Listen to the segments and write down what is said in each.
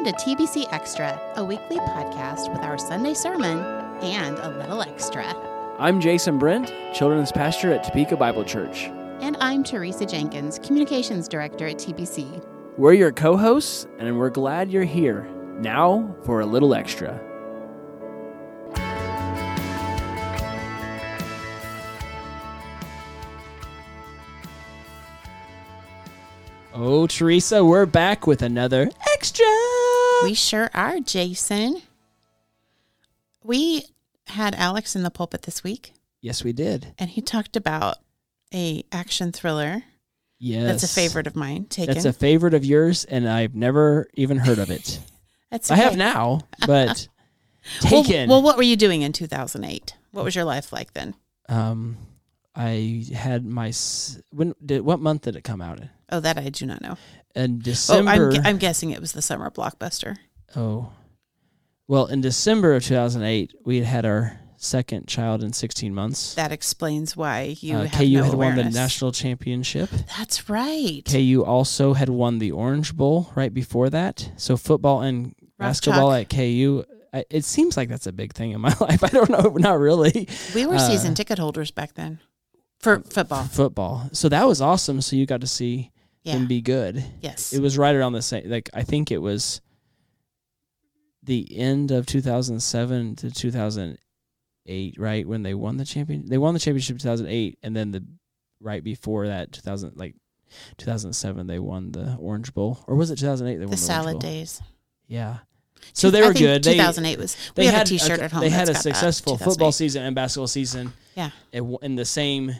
Welcome to TBC Extra, a weekly podcast with our Sunday sermon and a little extra. I'm Jason Brent, children's pastor at Topeka Bible Church. And I'm Teresa Jenkins, communications director at TBC. We're your co hosts, and we're glad you're here. Now for a little extra. Oh, Teresa, we're back with another extra. We sure are, Jason. We had Alex in the pulpit this week, Yes, we did. and he talked about a action thriller Yes. that's a favorite of mine. Taken. That's a favorite of yours, and I've never even heard of it. That's I have now, but Well- taken. Well, what were you doing in 2008? What was your life like then? Um, I had my when did what month did it come out in? Oh, that I do not know. In Oh, December. I'm, I'm guessing it was the summer blockbuster. oh, well, in December of 2008, we had had our second child in 16 months. That explains why you Uh, KU no had won the national championship. That's right. KU also had won the Orange Bowl right before that. So football and Rough basketball chalk. at KU. I, it seems like that's a big thing in my life. I don't know, not really. We were uh, season ticket holders back then for football. Football. So that was awesome. So you got to see Yeah. him be good. yes. It was right around the same. Like I think it was the end of 2007 to 2008, right when they won the champion. They won the championship 2008, and then the right before that 2000 like 2007 they won the Orange Bowl, or was it 2008 they won the the Orange salad days. Yeah. So they I were good. They 2008 was. they we have had a T-shirt at home. They had a that, uh, successful football season and basketball season. Yeah. in the same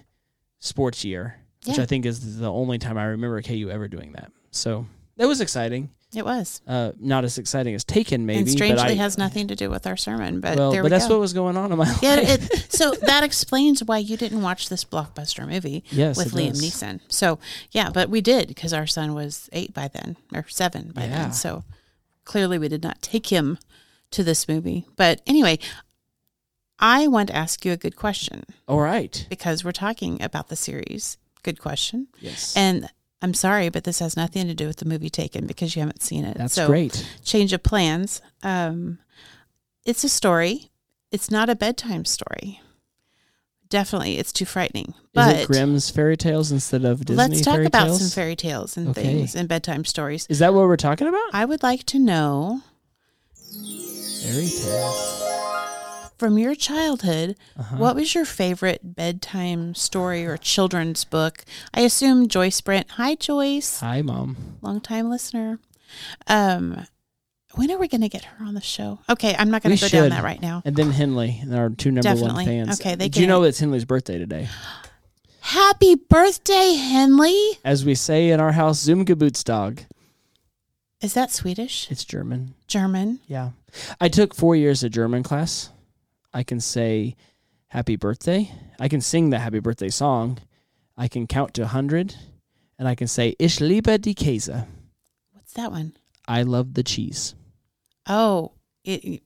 sports year, which I think is the only time I remember KU ever doing that. So that was exciting. It was. Uh, not as exciting as Taken, maybe. and strangely I, has nothing to do with our sermon, but well, there but we that's go. what was going on in my yeah, life. it, so that explains why you didn't watch this blockbuster movie yes, with Liam does. Neeson. So yeah, but we did because our son was eight by then or seven by Yeah. then. So clearly we did not take him to this movie. But anyway, I want to ask you a good question All right. because we're talking about the series. Good question. Yes. And I'm sorry, but this has nothing to do with the movie Taken because you haven't seen it. that's so great. change of plans. Um, it's a story. It's not a bedtime story. Definitely, it's too frightening. Is it Grimm's fairy tales instead of Disney let's talk about tales? some fairy tales and Okay. things and bedtime stories. Is that what we're talking about? I would like to know Fairy tales. From your childhood, Uh-huh. what was your favorite bedtime story or children's book? I assume Joyce Brent. Hi, Joyce, Hi, mom. long time listener. Um, when are we going to get her on the show? Okay, I'm not going to go down that right now. And then Henley, our two number Definitely. one fans. Okay, they Did you know it's Henley's birthday today? Happy birthday, Henley! As we say in our house, Zoom Geburtstag. Is that Swedish? It's German. German? Yeah. I took four years of German class. I can say happy birthday. I can sing the happy birthday song. I can count to 100. And I can say, Ich liebe die Käse. What's that one? I love the cheese. Oh, it, it-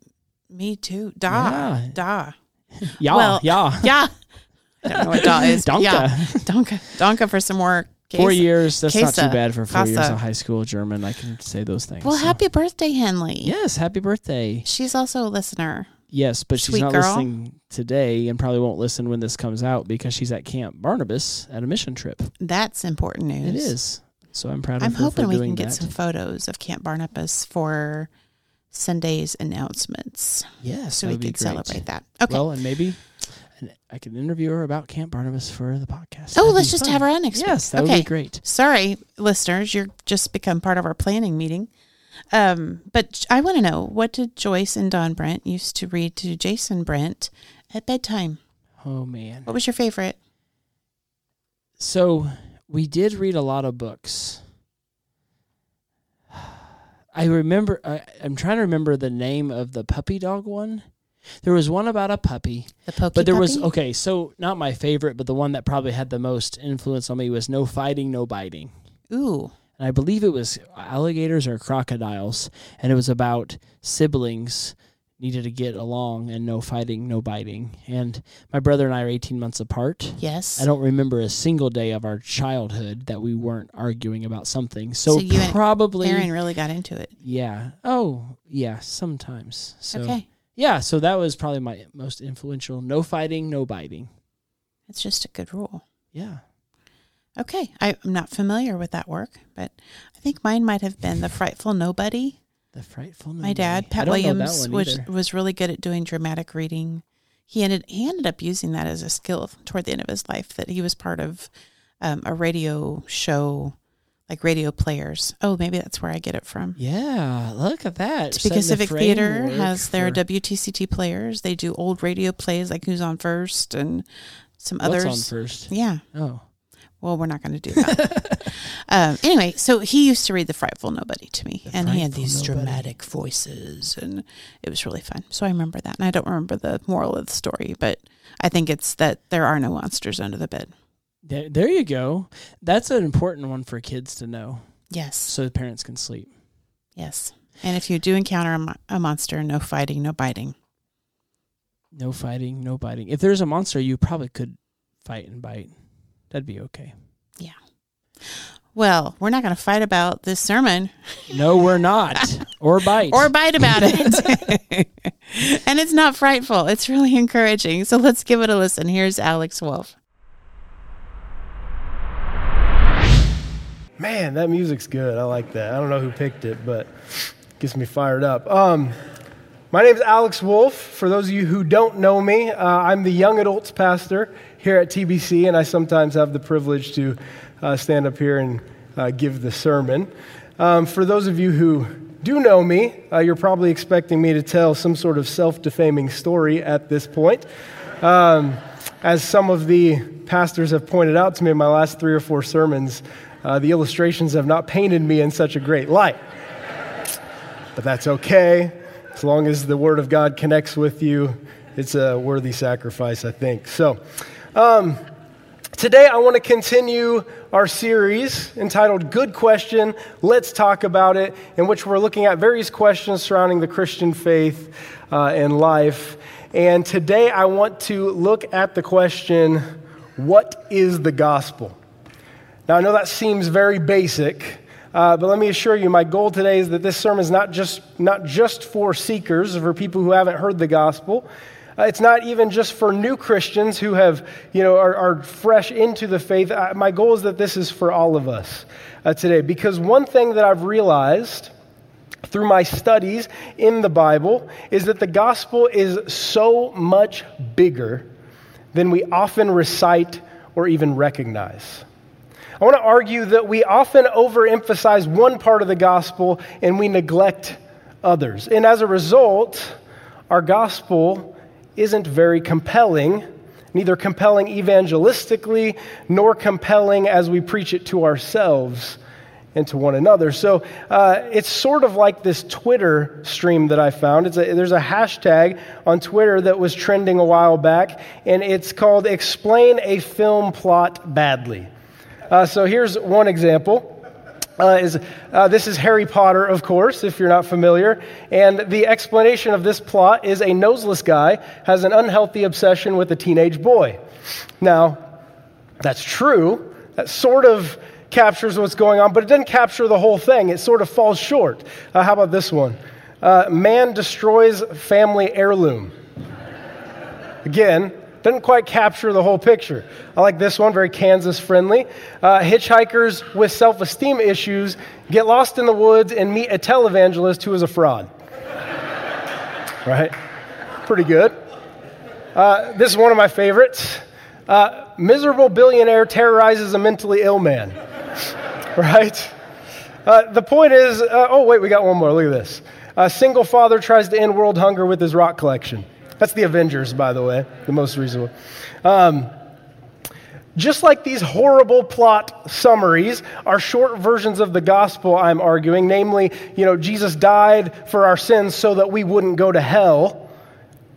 me too. Da. Yeah. Da. Ja, Well, ja. Yeah. I don't know what da is. Danke. Yeah. Donka. Donka for some more. Four years. That's not too bad for four years of high school German. I can say those things. Well, so. happy birthday, Henley. Yes, happy birthday. She's also a listener. Yes, but she's not girl. listening today and probably won't listen when this comes out because she's at Camp Barnabas at a mission trip. That's important news. It is. So I'm proud of I'm her hoping for we doing can get that. some photos of Camp Barnabas for Sunday's announcements Yes, so we could celebrate that. Okay. Well, and maybe I can interview her about Camp Barnabas for the podcast. oh, That'd let's just fun. have her on next week. Yes, that okay. would be great. Sorry, listeners, you're just become part of our planning meeting. Um, but I want to know what did Joyce and Don Brent used to read to Jason Brent at bedtime? Oh man. What was your favorite? So we did read a lot of books. I remember. I, I'm trying to remember the name of the puppy dog one. There was one about a puppy, The Pokey but there was okay. So not my favorite, but the one that probably had the most influence on me was "No Fighting, No Biting." Ooh, and I believe it was alligators or crocodiles, and it was about siblings needed to get along and no fighting, no biting. And my brother and I are 18 months apart. Yes. I don't remember a single day of our childhood that we weren't arguing about something. So, So you and probably Aaron really got into it. yeah. Oh, yeah, sometimes. So okay. yeah, so that was probably my most influential. No fighting, no biting. It's just a good rule. Yeah. Okay. I, I'm not familiar with that work, but I think mine might have been The Frightful Nobody. The frightful My dad, Pat I don't know Williams, was was really good at doing dramatic reading. He ended he ended up using that as a skill toward the end of his life. That he was part of um, a radio show, like radio players. Oh, maybe that's where I get it from. Yeah, look at that. Because Setting the Civic Theater has their for- WTCT players. They do old radio plays like Who's on First and some What's others. on first? Yeah. Oh, Well, we're not going to do that. um, anyway, so he used to read The Frightful Nobody to me, The and he had these Nobody. dramatic voices, and it was really fun. So I remember that, and I don't remember the moral of the story, but I think it's that there are no monsters under the bed. there, there you go. That's an important one for kids to know, Yes, so the parents can sleep. yes. And if you do encounter a, mo- a monster, no fighting, no biting. No fighting, no biting. If there's a monster, you probably could fight and bite. That'd be okay. Yeah. Well, we're not going to fight about this sermon No, we're not. or bite. or bite about it. and it's not frightful. It's really encouraging. So let's give it a listen. Here's Alex Wolf. Man, that music's good. I like that. I don't know who picked it, but it gets me fired up. Um, my name is Alex Wolf. For those of you who don't know me, uh, I'm the young adults pastor here at TBC, and I sometimes have the privilege to uh, stand up here and uh, give the sermon. Um, for those of you who do know me, uh, you're probably expecting me to tell some sort of self defaming story at this point. Um, as some of the pastors have pointed out to me in my last three or four sermons, uh, the illustrations have not painted me in such a great light. But that's okay. As long as the Word of God connects with you, it's a worthy sacrifice, I think. So, um, today I want to continue our series entitled Good Question, Let's Talk About It, in which we're looking at various questions surrounding the Christian faith uh, and life. And today I want to look at the question What is the gospel? Now, I know that seems very basic, uh, but let me assure you, my goal today is that this sermon is not just, not just for seekers, for people who haven't heard the gospel. Uh, it's not even just for new Christians who have, you know, are, are fresh into the faith. Uh, my goal is that this is for all of us uh, today. Because one thing that I've realized through my studies in the Bible is that the gospel is so much bigger than we often recite or even recognize. I want to argue that we often overemphasize one part of the gospel and we neglect others. And as a result, our gospel isn't very compelling, neither compelling evangelistically nor compelling as we preach it to ourselves and to one another. So uh, it's sort of like this Twitter stream that I found. A, there's a hashtag on Twitter that was trending a while back, and it's called Explain a Film Plot Badly. Uh, so here's one example. Uh, is, uh, this is Harry Potter, of course, if you're not familiar. And the explanation of this plot is a noseless guy has an unhealthy obsession with a teenage boy. Now, that's true. That sort of captures what's going on, but it doesn't capture the whole thing. It sort of falls short. Uh, how about this one? Uh, man destroys family heirloom. Again, doesn't quite capture the whole picture. I like this one, very Kansas friendly. Uh, hitchhikers with self esteem issues get lost in the woods and meet a televangelist who is a fraud. right? Pretty good. Uh, this is one of my favorites. Uh, miserable billionaire terrorizes a mentally ill man. right? Uh, the point is uh, oh, wait, we got one more. Look at this. A single father tries to end world hunger with his rock collection. That's the Avengers, by the way, the most one. Um, just like these horrible plot summaries are short versions of the gospel, I'm arguing, namely, you know, Jesus died for our sins so that we wouldn't go to hell,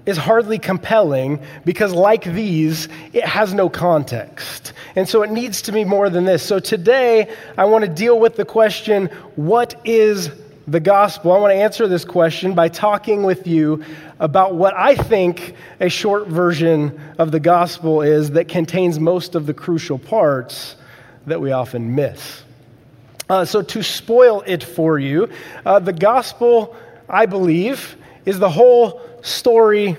is hardly compelling because, like these, it has no context. And so it needs to be more than this. So today, I want to deal with the question what is the gospel, I want to answer this question by talking with you about what I think a short version of the gospel is that contains most of the crucial parts that we often miss. Uh, so, to spoil it for you, uh, the gospel, I believe, is the whole story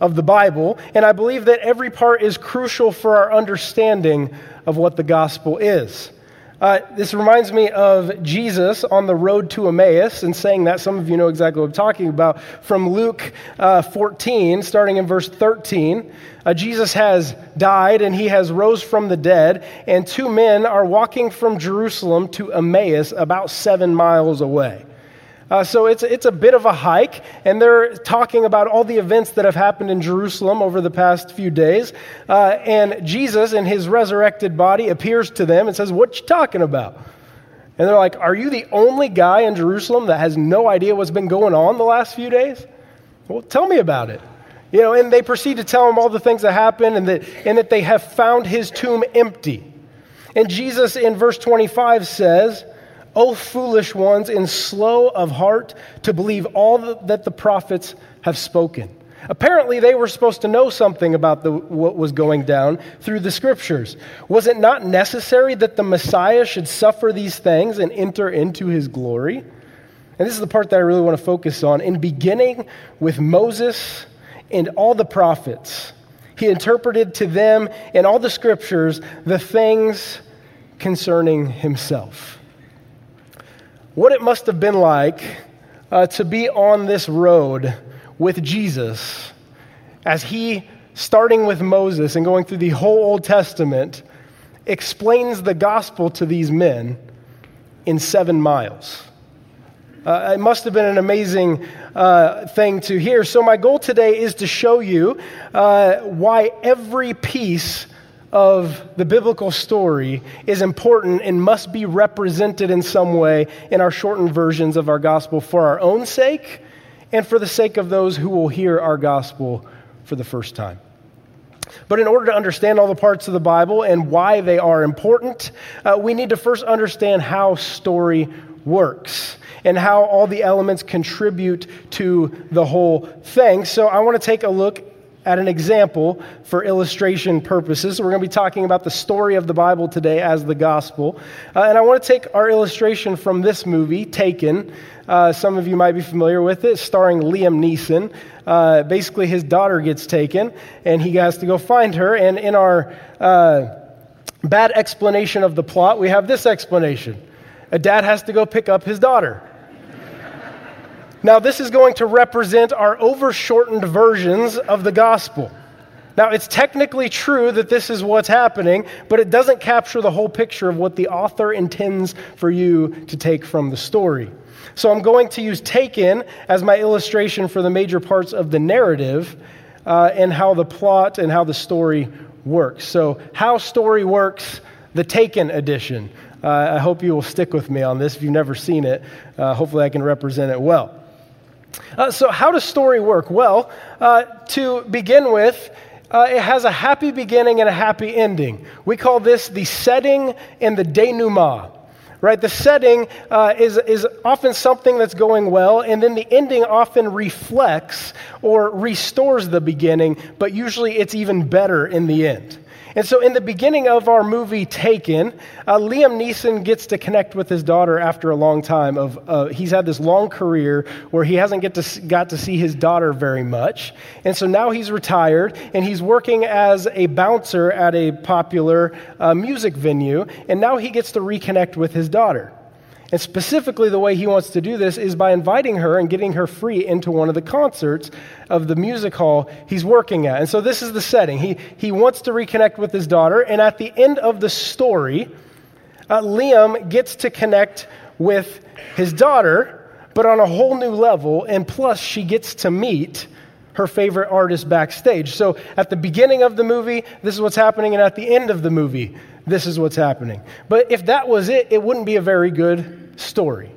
of the Bible, and I believe that every part is crucial for our understanding of what the gospel is. Uh, this reminds me of Jesus on the road to Emmaus, and saying that some of you know exactly what I'm talking about. From Luke uh, 14, starting in verse 13, uh, Jesus has died and he has rose from the dead, and two men are walking from Jerusalem to Emmaus, about seven miles away. Uh, so it's, it's a bit of a hike, and they're talking about all the events that have happened in Jerusalem over the past few days. Uh, and Jesus, in his resurrected body, appears to them and says, What you talking about? And they're like, Are you the only guy in Jerusalem that has no idea what's been going on the last few days? Well, tell me about it. You know, and they proceed to tell him all the things that happened and that, and that they have found his tomb empty. And Jesus in verse 25 says, O foolish ones, and slow of heart to believe all that the prophets have spoken. Apparently, they were supposed to know something about the, what was going down through the scriptures. Was it not necessary that the Messiah should suffer these things and enter into his glory? And this is the part that I really want to focus on. In beginning with Moses and all the prophets, he interpreted to them in all the scriptures the things concerning himself what it must have been like uh, to be on this road with Jesus as he, starting with Moses and going through the whole Old Testament, explains the gospel to these men in seven miles. Uh, it must have been an amazing uh, thing to hear. So, my goal today is to show you uh, why every piece of the biblical story is important and must be represented in some way in our shortened versions of our gospel for our own sake and for the sake of those who will hear our gospel for the first time. But in order to understand all the parts of the Bible and why they are important, uh, we need to first understand how story works and how all the elements contribute to the whole thing. So I want to take a look at an example for illustration purposes. So we're going to be talking about the story of the Bible today as the gospel. Uh, and I want to take our illustration from this movie, Taken. Uh, some of you might be familiar with it, starring Liam Neeson. Uh, basically, his daughter gets taken, and he has to go find her. And in our uh, bad explanation of the plot, we have this explanation a dad has to go pick up his daughter. Now, this is going to represent our overshortened versions of the gospel. Now, it's technically true that this is what's happening, but it doesn't capture the whole picture of what the author intends for you to take from the story. So, I'm going to use Taken as my illustration for the major parts of the narrative uh, and how the plot and how the story works. So, how story works, the Taken edition. Uh, I hope you will stick with me on this. If you've never seen it, uh, hopefully I can represent it well. Uh, so, how does story work? Well, uh, to begin with, uh, it has a happy beginning and a happy ending. We call this the setting and the denouement. Right? The setting uh, is, is often something that's going well, and then the ending often reflects or restores the beginning, but usually it's even better in the end. And so, in the beginning of our movie Taken, uh, Liam Neeson gets to connect with his daughter after a long time. Of uh, he's had this long career where he hasn't get to, got to see his daughter very much, and so now he's retired and he's working as a bouncer at a popular uh, music venue, and now he gets to reconnect with his daughter. And specifically, the way he wants to do this is by inviting her and getting her free into one of the concerts of the music hall he's working at. And so, this is the setting. He, he wants to reconnect with his daughter, and at the end of the story, uh, Liam gets to connect with his daughter, but on a whole new level, and plus, she gets to meet her favorite artist backstage. So, at the beginning of the movie, this is what's happening, and at the end of the movie, this is what's happening. But if that was it, it wouldn't be a very good story.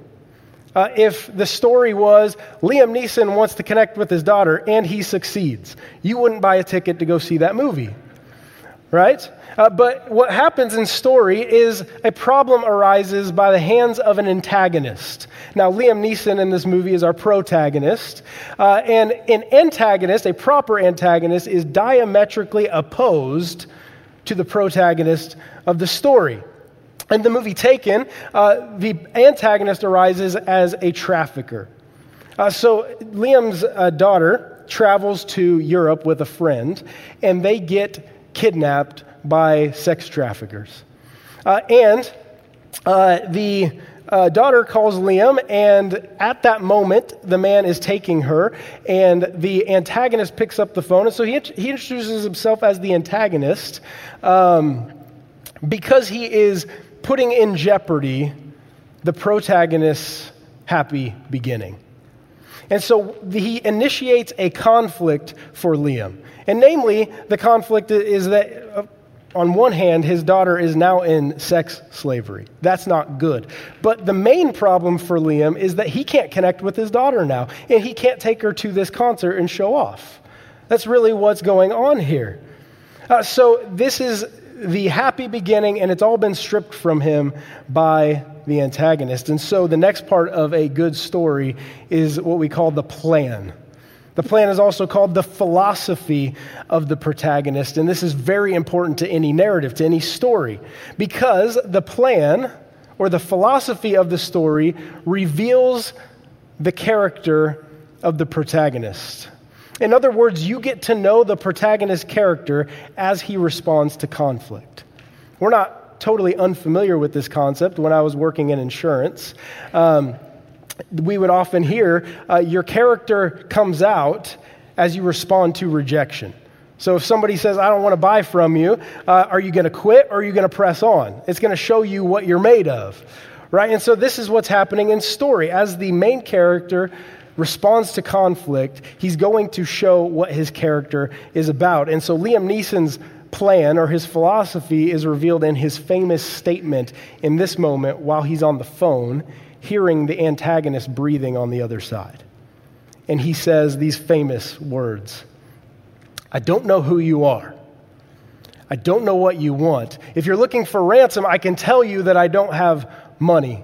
Uh, if the story was Liam Neeson wants to connect with his daughter and he succeeds, you wouldn't buy a ticket to go see that movie. right? Uh, but what happens in story is a problem arises by the hands of an antagonist. Now, Liam Neeson in this movie is our protagonist, uh, and an antagonist, a proper antagonist, is diametrically opposed to the protagonist of the story. In the movie Taken, uh, the antagonist arises as a trafficker. Uh, so Liam's uh, daughter travels to Europe with a friend, and they get kidnapped by sex traffickers. Uh, and uh, the uh, daughter calls Liam, and at that moment, the man is taking her, and the antagonist picks up the phone. And so he, he introduces himself as the antagonist um, because he is putting in jeopardy the protagonist's happy beginning. And so he initiates a conflict for Liam. And namely, the conflict is that, uh, on one hand, his daughter is now in sex slavery. That's not good. But the main problem for Liam is that he can't connect with his daughter now, and he can't take her to this concert and show off. That's really what's going on here. Uh, so, this is the happy beginning, and it's all been stripped from him by the antagonist. And so the next part of a good story is what we call the plan. The plan is also called the philosophy of the protagonist. And this is very important to any narrative, to any story, because the plan or the philosophy of the story reveals the character of the protagonist. In other words, you get to know the protagonist's character as he responds to conflict. We're not totally unfamiliar with this concept when I was working in insurance. Um, we would often hear uh, your character comes out as you respond to rejection. So if somebody says, I don't want to buy from you, uh, are you going to quit or are you going to press on? It's going to show you what you're made of, right? And so this is what's happening in story. As the main character responds to conflict, he's going to show what his character is about. And so Liam Neeson's plan or his philosophy is revealed in his famous statement in this moment while he's on the phone, hearing the antagonist breathing on the other side. And he says these famous words I don't know who you are. I don't know what you want. If you're looking for ransom, I can tell you that I don't have money.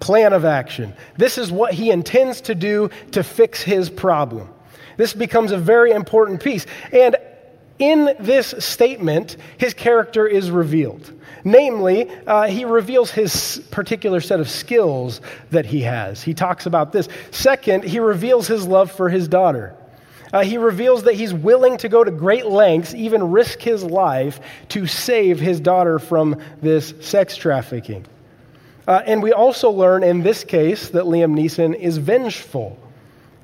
plan of action. This is what he intends to do to fix his problem. This becomes a very important piece. And in this statement, his character is revealed. Namely, uh, he reveals his particular set of skills that he has. He talks about this. Second, he reveals his love for his daughter. Uh, he reveals that he's willing to go to great lengths, even risk his life, to save his daughter from this sex trafficking. Uh, and we also learn in this case that Liam Neeson is vengeful.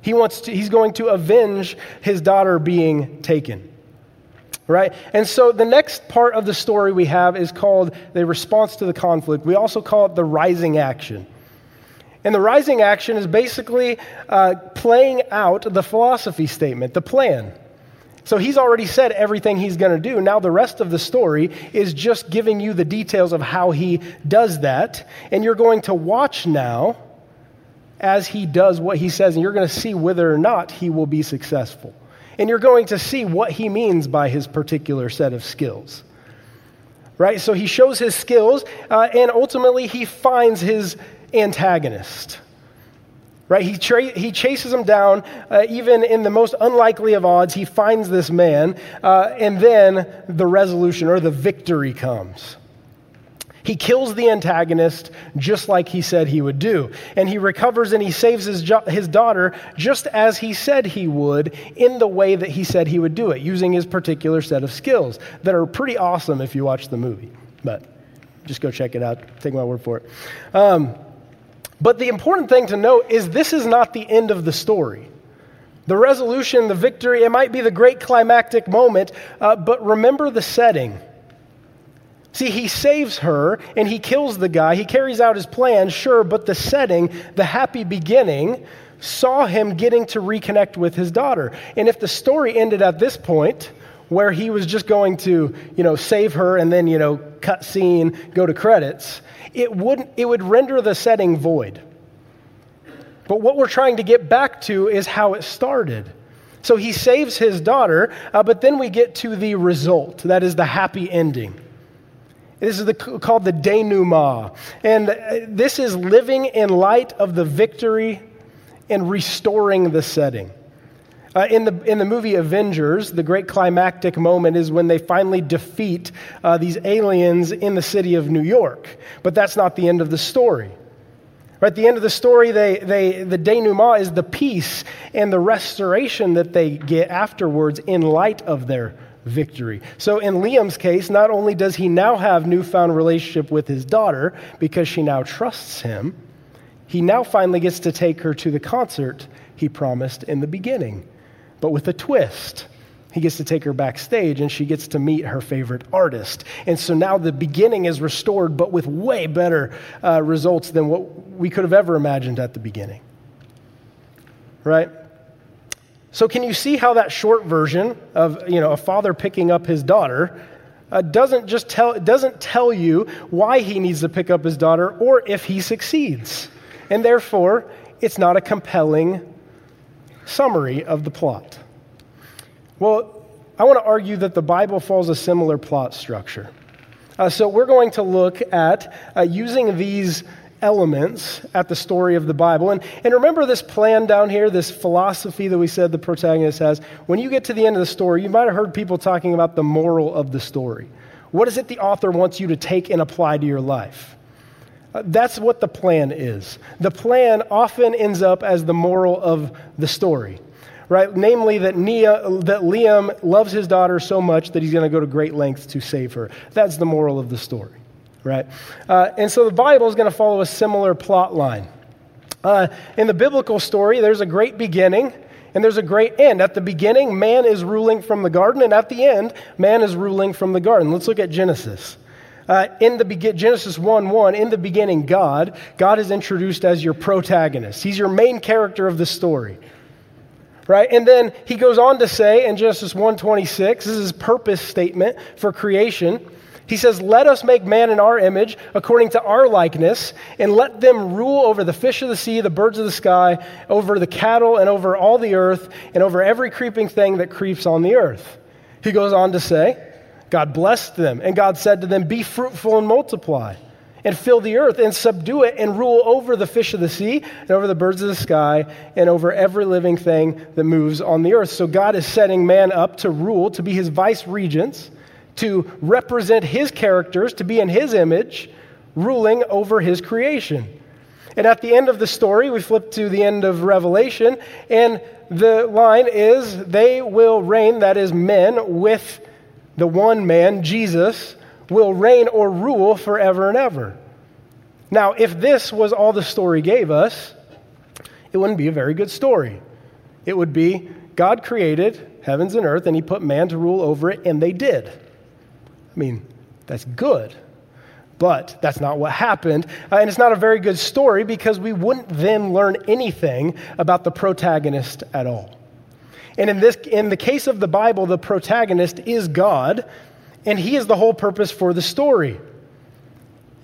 He wants to, he's going to avenge his daughter being taken. Right? And so the next part of the story we have is called the response to the conflict. We also call it the rising action. And the rising action is basically uh, playing out the philosophy statement, the plan. So he's already said everything he's going to do. Now, the rest of the story is just giving you the details of how he does that. And you're going to watch now as he does what he says, and you're going to see whether or not he will be successful. And you're going to see what he means by his particular set of skills. Right? So he shows his skills, uh, and ultimately he finds his antagonist right? He, tra- he chases him down, uh, even in the most unlikely of odds. He finds this man, uh, and then the resolution or the victory comes. He kills the antagonist just like he said he would do. And he recovers and he saves his, jo- his daughter just as he said he would in the way that he said he would do it, using his particular set of skills that are pretty awesome if you watch the movie. But just go check it out. Take my word for it. Um, but the important thing to note is this is not the end of the story. The resolution, the victory, it might be the great climactic moment, uh, but remember the setting. See, he saves her and he kills the guy. He carries out his plan, sure, but the setting, the happy beginning, saw him getting to reconnect with his daughter. And if the story ended at this point, where he was just going to, you know, save her and then, you know, cut scene, go to credits, it wouldn't. it would render the setting void. But what we're trying to get back to is how it started. So he saves his daughter, uh, but then we get to the result. That is the happy ending. This is the, called the denouement. And uh, this is living in light of the victory and restoring the setting. Uh, in, the, in the movie Avengers, the great climactic moment is when they finally defeat uh, these aliens in the city of New York. But that's not the end of the story. Right, at the end of the story, they, they, the denouement is the peace and the restoration that they get afterwards in light of their victory. So in Liam's case, not only does he now have newfound relationship with his daughter because she now trusts him, he now finally gets to take her to the concert he promised in the beginning, but with a twist. He gets to take her backstage and she gets to meet her favorite artist. And so now the beginning is restored, but with way better uh, results than what we could have ever imagined at the beginning. Right? So, can you see how that short version of you know, a father picking up his daughter uh, doesn't just tell, doesn't tell you why he needs to pick up his daughter or if he succeeds? And therefore, it's not a compelling summary of the plot. Well, I want to argue that the Bible follows a similar plot structure. Uh, so we're going to look at uh, using these elements at the story of the Bible. And, and remember this plan down here, this philosophy that we said the protagonist has. When you get to the end of the story, you might have heard people talking about the moral of the story. What is it the author wants you to take and apply to your life? Uh, that's what the plan is. The plan often ends up as the moral of the story right? Namely, that, Nia, that Liam loves his daughter so much that he's going to go to great lengths to save her. That's the moral of the story, right? Uh, and so the Bible is going to follow a similar plot line. Uh, in the biblical story, there's a great beginning and there's a great end. At the beginning, man is ruling from the garden, and at the end, man is ruling from the garden. Let's look at Genesis. Uh, in the be- Genesis 1 1, in the beginning, God, God is introduced as your protagonist. He's your main character of the story right? And then he goes on to say in Genesis 1:26, this is his purpose statement for creation. He says, Let us make man in our image, according to our likeness, and let them rule over the fish of the sea, the birds of the sky, over the cattle, and over all the earth, and over every creeping thing that creeps on the earth. He goes on to say, God blessed them, and God said to them, Be fruitful and multiply and fill the earth and subdue it and rule over the fish of the sea and over the birds of the sky and over every living thing that moves on the earth. So God is setting man up to rule, to be his vice regents, to represent his characters, to be in his image, ruling over his creation. And at the end of the story, we flip to the end of Revelation, and the line is, They will reign, that is, men, with the one man, Jesus, will reign or rule forever and ever. Now, if this was all the story gave us, it wouldn't be a very good story. It would be God created heavens and earth and he put man to rule over it, and they did. I mean, that's good. But that's not what happened. Uh, and it's not a very good story because we wouldn't then learn anything about the protagonist at all. And in, this, in the case of the Bible, the protagonist is God, and He is the whole purpose for the story.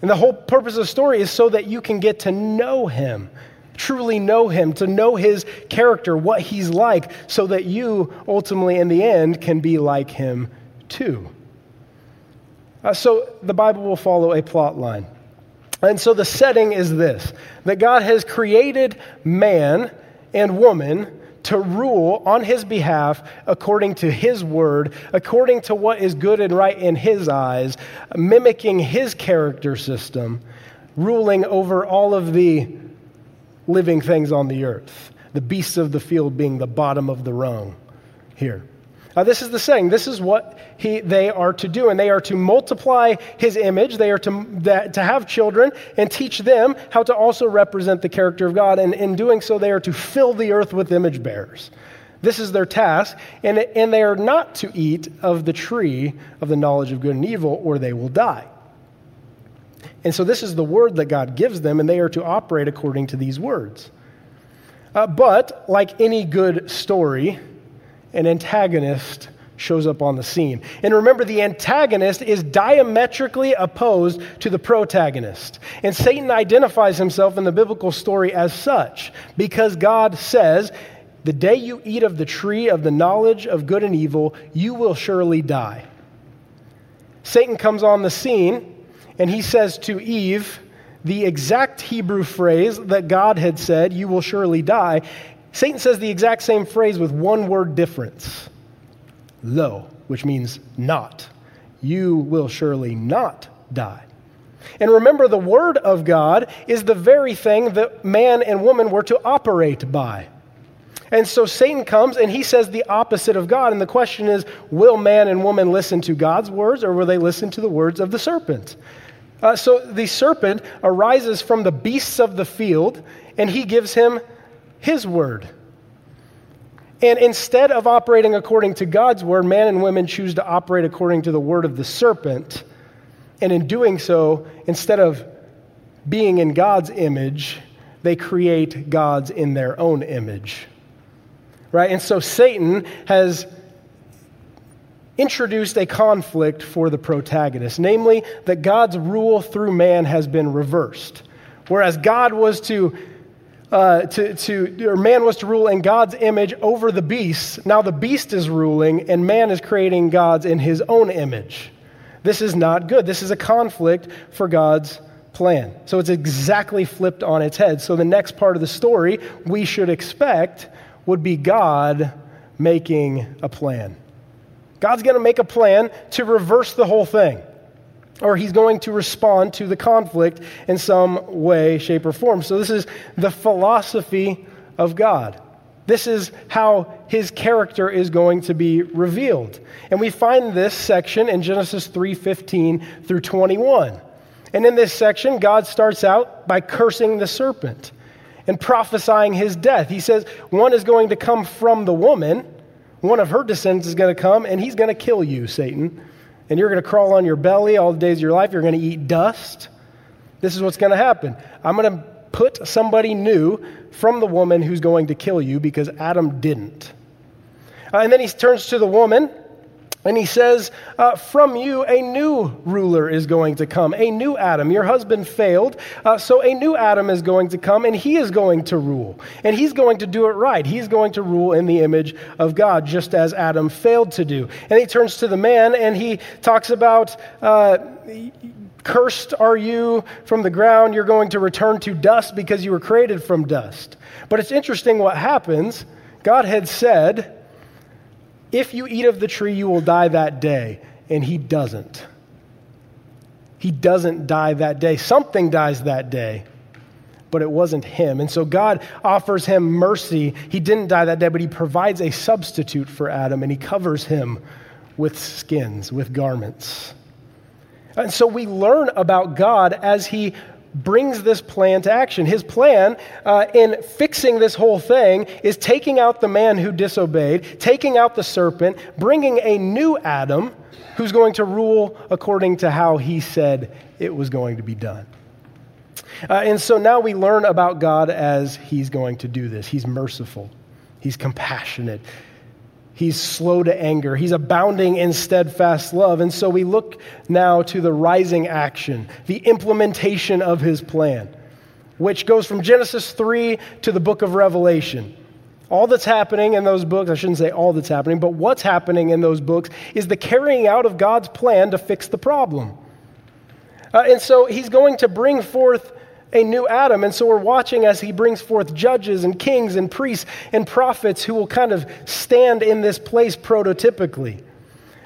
And the whole purpose of the story is so that you can get to know Him, truly know Him, to know His character, what He's like, so that you ultimately, in the end, can be like Him too. Uh, so the Bible will follow a plot line. And so the setting is this that God has created man and woman to rule on his behalf according to his word, according to what is good and right in his eyes, mimicking his character system, ruling over all of the living things on the earth, the beasts of the field being the bottom of the rung here. This is the saying. This is what he, they are to do. And they are to multiply his image. They are to, that, to have children and teach them how to also represent the character of God. And in doing so, they are to fill the earth with image bearers. This is their task. And, and they are not to eat of the tree of the knowledge of good and evil, or they will die. And so this is the word that God gives them, and they are to operate according to these words. Uh, but, like any good story, an antagonist shows up on the scene. And remember, the antagonist is diametrically opposed to the protagonist. And Satan identifies himself in the biblical story as such because God says, The day you eat of the tree of the knowledge of good and evil, you will surely die. Satan comes on the scene and he says to Eve, the exact Hebrew phrase that God had said, You will surely die. Satan says the exact same phrase with one word difference lo, which means not. You will surely not die. And remember, the Word of God is the very thing that man and woman were to operate by. And so Satan comes and he says the opposite of God. And the question is will man and woman listen to God's words or will they listen to the words of the serpent? Uh, so the serpent arises from the beasts of the field and he gives him his word. And instead of operating according to God's word, man and women choose to operate according to the word of the serpent. And in doing so, instead of being in God's image, they create gods in their own image. Right? And so Satan has introduced a conflict for the protagonist, namely that God's rule through man has been reversed. Whereas God was to uh, to, to, or man was to rule in God's image over the beasts. Now the beast is ruling, and man is creating gods in his own image. This is not good. This is a conflict for God's plan. So it's exactly flipped on its head. So the next part of the story we should expect would be God making a plan. God's going to make a plan to reverse the whole thing or he's going to respond to the conflict in some way, shape, or form. So, this is the philosophy of God. This is how his character is going to be revealed. And we find this section in Genesis 3:15 through 21. And in this section, God starts out by cursing the serpent and prophesying his death. He says, One is going to come from the woman, one of her descendants is going to come, and he's going to kill you, Satan and you're going to crawl on your belly all the days of your life. You're going to eat dust. This is what's going to happen. I'm going to put somebody new from the woman who's going to kill you because Adam didn't. And then he turns to the woman and he says, uh, From you, a new ruler is going to come, a new Adam. Your husband failed, uh, so a new Adam is going to come, and he is going to rule. And he's going to do it right. He's going to rule in the image of God, just as Adam failed to do. And he turns to the man and he talks about. Uh, Cursed are you from the ground. You're going to return to dust because you were created from dust. But it's interesting what happens. God had said, if you eat of the tree, you will die that day. And he doesn't. He doesn't die that day. Something dies that day, but it wasn't him. And so God offers him mercy. He didn't die that day, but he provides a substitute for Adam and he covers him with skins, with garments. And so we learn about God as he brings this plan to action. His plan uh, in fixing this whole thing is taking out the man who disobeyed, taking out the serpent, bringing a new Adam who's going to rule according to how he said it was going to be done. Uh, and so now we learn about God as he's going to do this. He's merciful, he's compassionate, He's slow to anger. He's abounding in steadfast love. And so we look now to the rising action, the implementation of his plan, which goes from Genesis 3 to the book of Revelation. All that's happening in those books, I shouldn't say all that's happening, but what's happening in those books is the carrying out of God's plan to fix the problem. Uh, and so he's going to bring forth a new Adam. And so we're watching as he brings forth judges and kings and priests and prophets who will kind of stand in this place prototypically.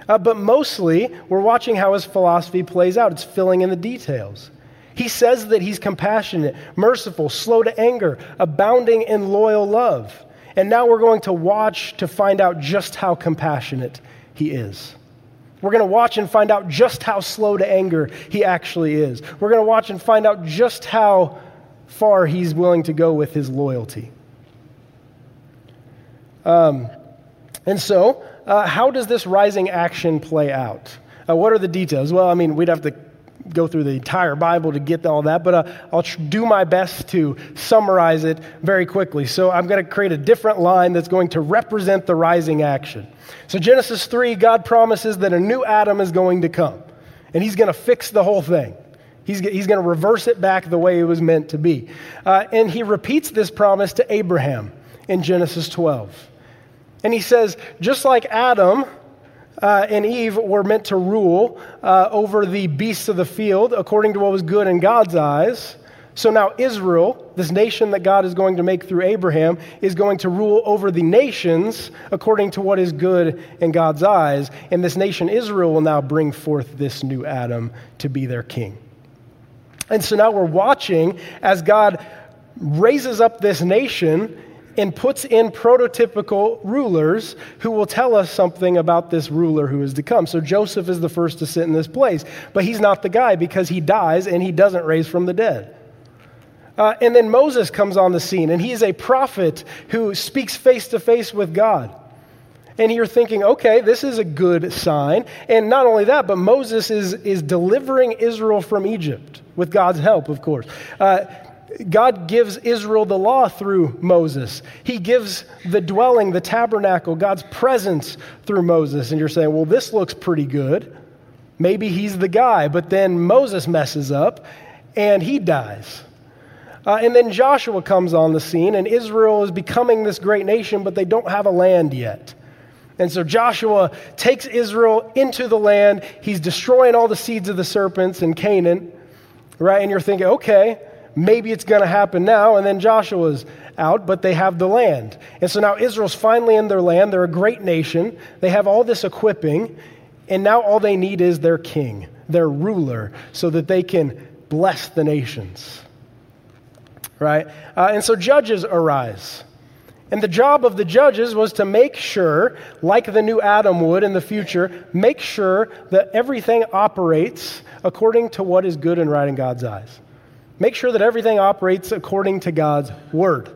Uh, but mostly, we're watching how his philosophy plays out. It's filling in the details. He says that he's compassionate, merciful, slow to anger, abounding in loyal love. And now we're going to watch to find out just how compassionate he is. We're going to watch and find out just how slow to anger he actually is. We're going to watch and find out just how far he's willing to go with his loyalty. Um, and so, uh, how does this rising action play out? Uh, what are the details? Well, I mean, we'd have to go through the entire Bible to get all that, but uh, I'll tr- do my best to summarize it very quickly. So I'm going to create a different line that's going to represent the rising action. So, Genesis 3, God promises that a new Adam is going to come, and he's going to fix the whole thing. He's, he's going to reverse it back the way it was meant to be. Uh, and he repeats this promise to Abraham in Genesis 12. And he says, just like Adam uh, and Eve were meant to rule uh, over the beasts of the field according to what was good in God's eyes, so now Israel, this nation that God is going to make through Abraham, is going to rule over the nations according to what is good in God's eyes. And this nation, Israel, will now bring forth this new Adam to be their king. And so now we're watching as God raises up this nation and puts in prototypical rulers who will tell us something about this ruler who is to come. So Joseph is the first to sit in this place, but he's not the guy because he dies and he doesn't raise from the dead. Uh, and then Moses comes on the scene, and he is a prophet who speaks face to face with God. And you're thinking, okay, this is a good sign. And not only that, but Moses is, is delivering Israel from Egypt with God's help, of course. Uh, God gives Israel the law through Moses. He gives the dwelling, the tabernacle, God's presence through Moses. And you're saying, well, this looks pretty good. Maybe he's the guy. But then Moses messes up and he dies. Uh, and then Joshua comes on the scene, and Israel is becoming this great nation, but they don't have a land yet. And so Joshua takes Israel into the land. He's destroying all the seeds of the serpents in Canaan, right? And you're thinking, okay, maybe it's going to happen now. And then Joshua's out, but they have the land. And so now Israel's finally in their land. They're a great nation. They have all this equipping. And now all they need is their king, their ruler, so that they can bless the nations. Right? Uh, and so judges arise. And the job of the judges was to make sure, like the new Adam would in the future, make sure that everything operates according to what is good and right in God's eyes. Make sure that everything operates according to God's word.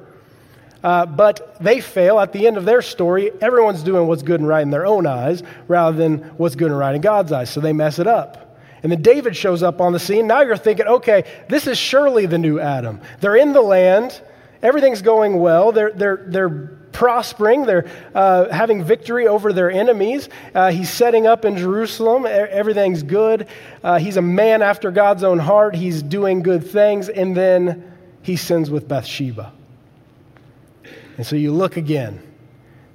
Uh, but they fail at the end of their story. Everyone's doing what's good and right in their own eyes rather than what's good and right in God's eyes. So they mess it up. And then David shows up on the scene. Now you're thinking, okay, this is surely the new Adam. They're in the land. Everything's going well. They're, they're, they're prospering. They're uh, having victory over their enemies. Uh, he's setting up in Jerusalem. Everything's good. Uh, he's a man after God's own heart. He's doing good things. And then he sins with Bathsheba. And so you look again.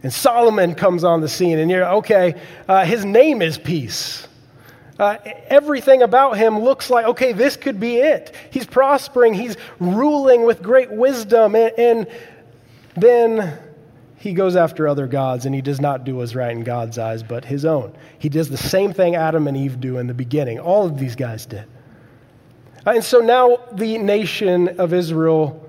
And Solomon comes on the scene. And you're, okay, uh, his name is peace. Uh, everything about him looks like, okay, this could be it. He's prospering, he's ruling with great wisdom, and, and then he goes after other gods and he does not do what's right in God's eyes, but his own. He does the same thing Adam and Eve do in the beginning. All of these guys did. Uh, and so now the nation of Israel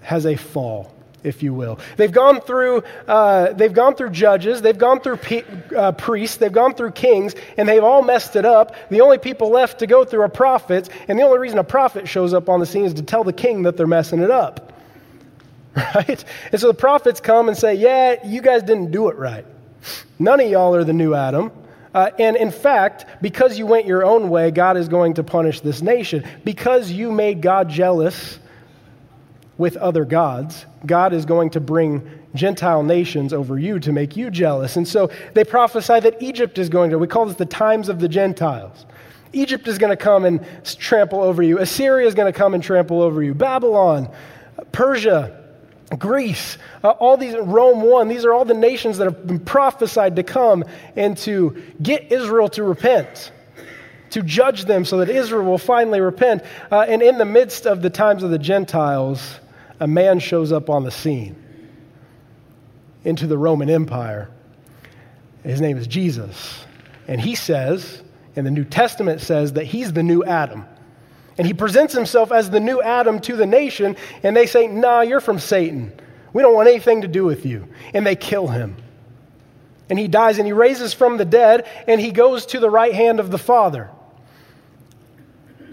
has a fall if you will. They've gone through, uh, they've gone through judges, they've gone through pe- uh, priests, they've gone through kings, and they've all messed it up. The only people left to go through are prophets, and the only reason a prophet shows up on the scene is to tell the king that they're messing it up. Right? And so the prophets come and say, Yeah, you guys didn't do it right. None of y'all are the new Adam. Uh, and in fact, because you went your own way, God is going to punish this nation. Because you made God jealous with other gods, God is going to bring Gentile nations over you to make you jealous. And so they prophesy that Egypt is going to, we call this the times of the Gentiles. Egypt is going to come and trample over you. Assyria is going to come and trample over you. Babylon, Persia, Greece, uh, all these, Rome 1, these are all the nations that have been prophesied to come and to get Israel to repent to judge them so that Israel will finally repent. Uh, and in the midst of the times of the Gentiles, a man shows up on the scene into the Roman Empire. His name is Jesus. And he says, and the New Testament says, that he's the new Adam. And he presents himself as the new Adam to the nation, and they say, Nah, you're from Satan. We don't want anything to do with you. And they kill him. And he dies, and he raises from the dead, and he goes to the right hand of the Father.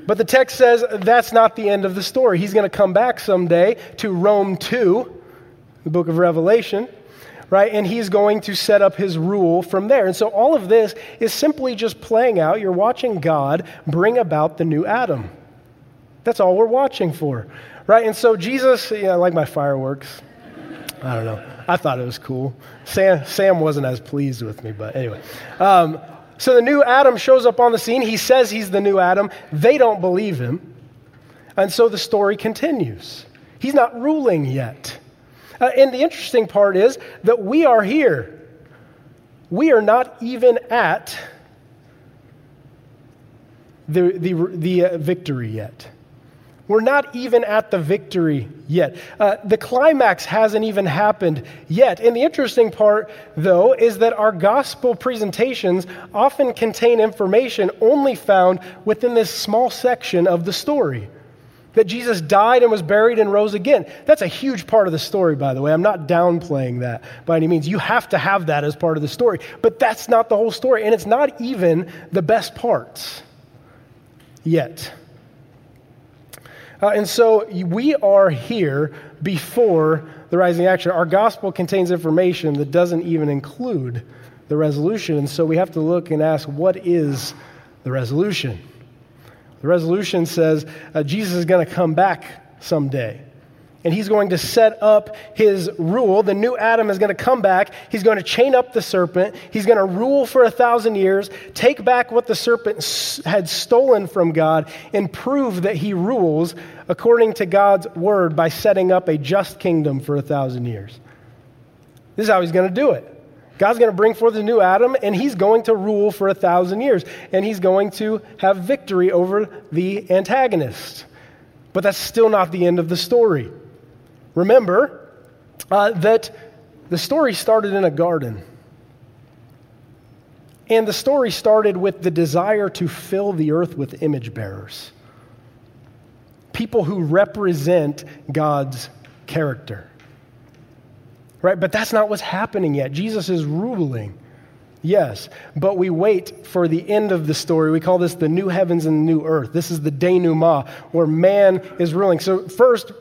But the text says that's not the end of the story. He's going to come back someday to Rome 2, the book of Revelation, right? And he's going to set up his rule from there. And so all of this is simply just playing out. You're watching God bring about the new Adam. That's all we're watching for, right? And so Jesus, know, I like my fireworks. I don't know. I thought it was cool. Sam, Sam wasn't as pleased with me, but anyway. Um, so the new Adam shows up on the scene. He says he's the new Adam. They don't believe him. And so the story continues. He's not ruling yet. Uh, and the interesting part is that we are here. We are not even at the, the, the uh, victory yet. We're not even at the victory yet. Uh, the climax hasn't even happened yet. And the interesting part, though, is that our gospel presentations often contain information only found within this small section of the story. That Jesus died and was buried and rose again. That's a huge part of the story, by the way. I'm not downplaying that by any means. You have to have that as part of the story. But that's not the whole story. And it's not even the best parts yet. Uh, and so we are here before the rising action. Our gospel contains information that doesn't even include the resolution. And so we have to look and ask, what is the resolution? The resolution says uh, Jesus is going to come back someday. And he's going to set up his rule. The new Adam is going to come back. He's going to chain up the serpent. He's going to rule for a thousand years, take back what the serpent had stolen from God, and prove that he rules according to God's word by setting up a just kingdom for a thousand years. This is how he's going to do it. God's going to bring forth a new Adam, and he's going to rule for a thousand years. And he's going to have victory over the antagonist. But that's still not the end of the story. Remember uh, that the story started in a garden. And the story started with the desire to fill the earth with image bearers people who represent God's character. Right? But that's not what's happening yet. Jesus is ruling. Yes, but we wait for the end of the story. We call this the new heavens and the new earth. This is the denouement, where man is ruling. So, first,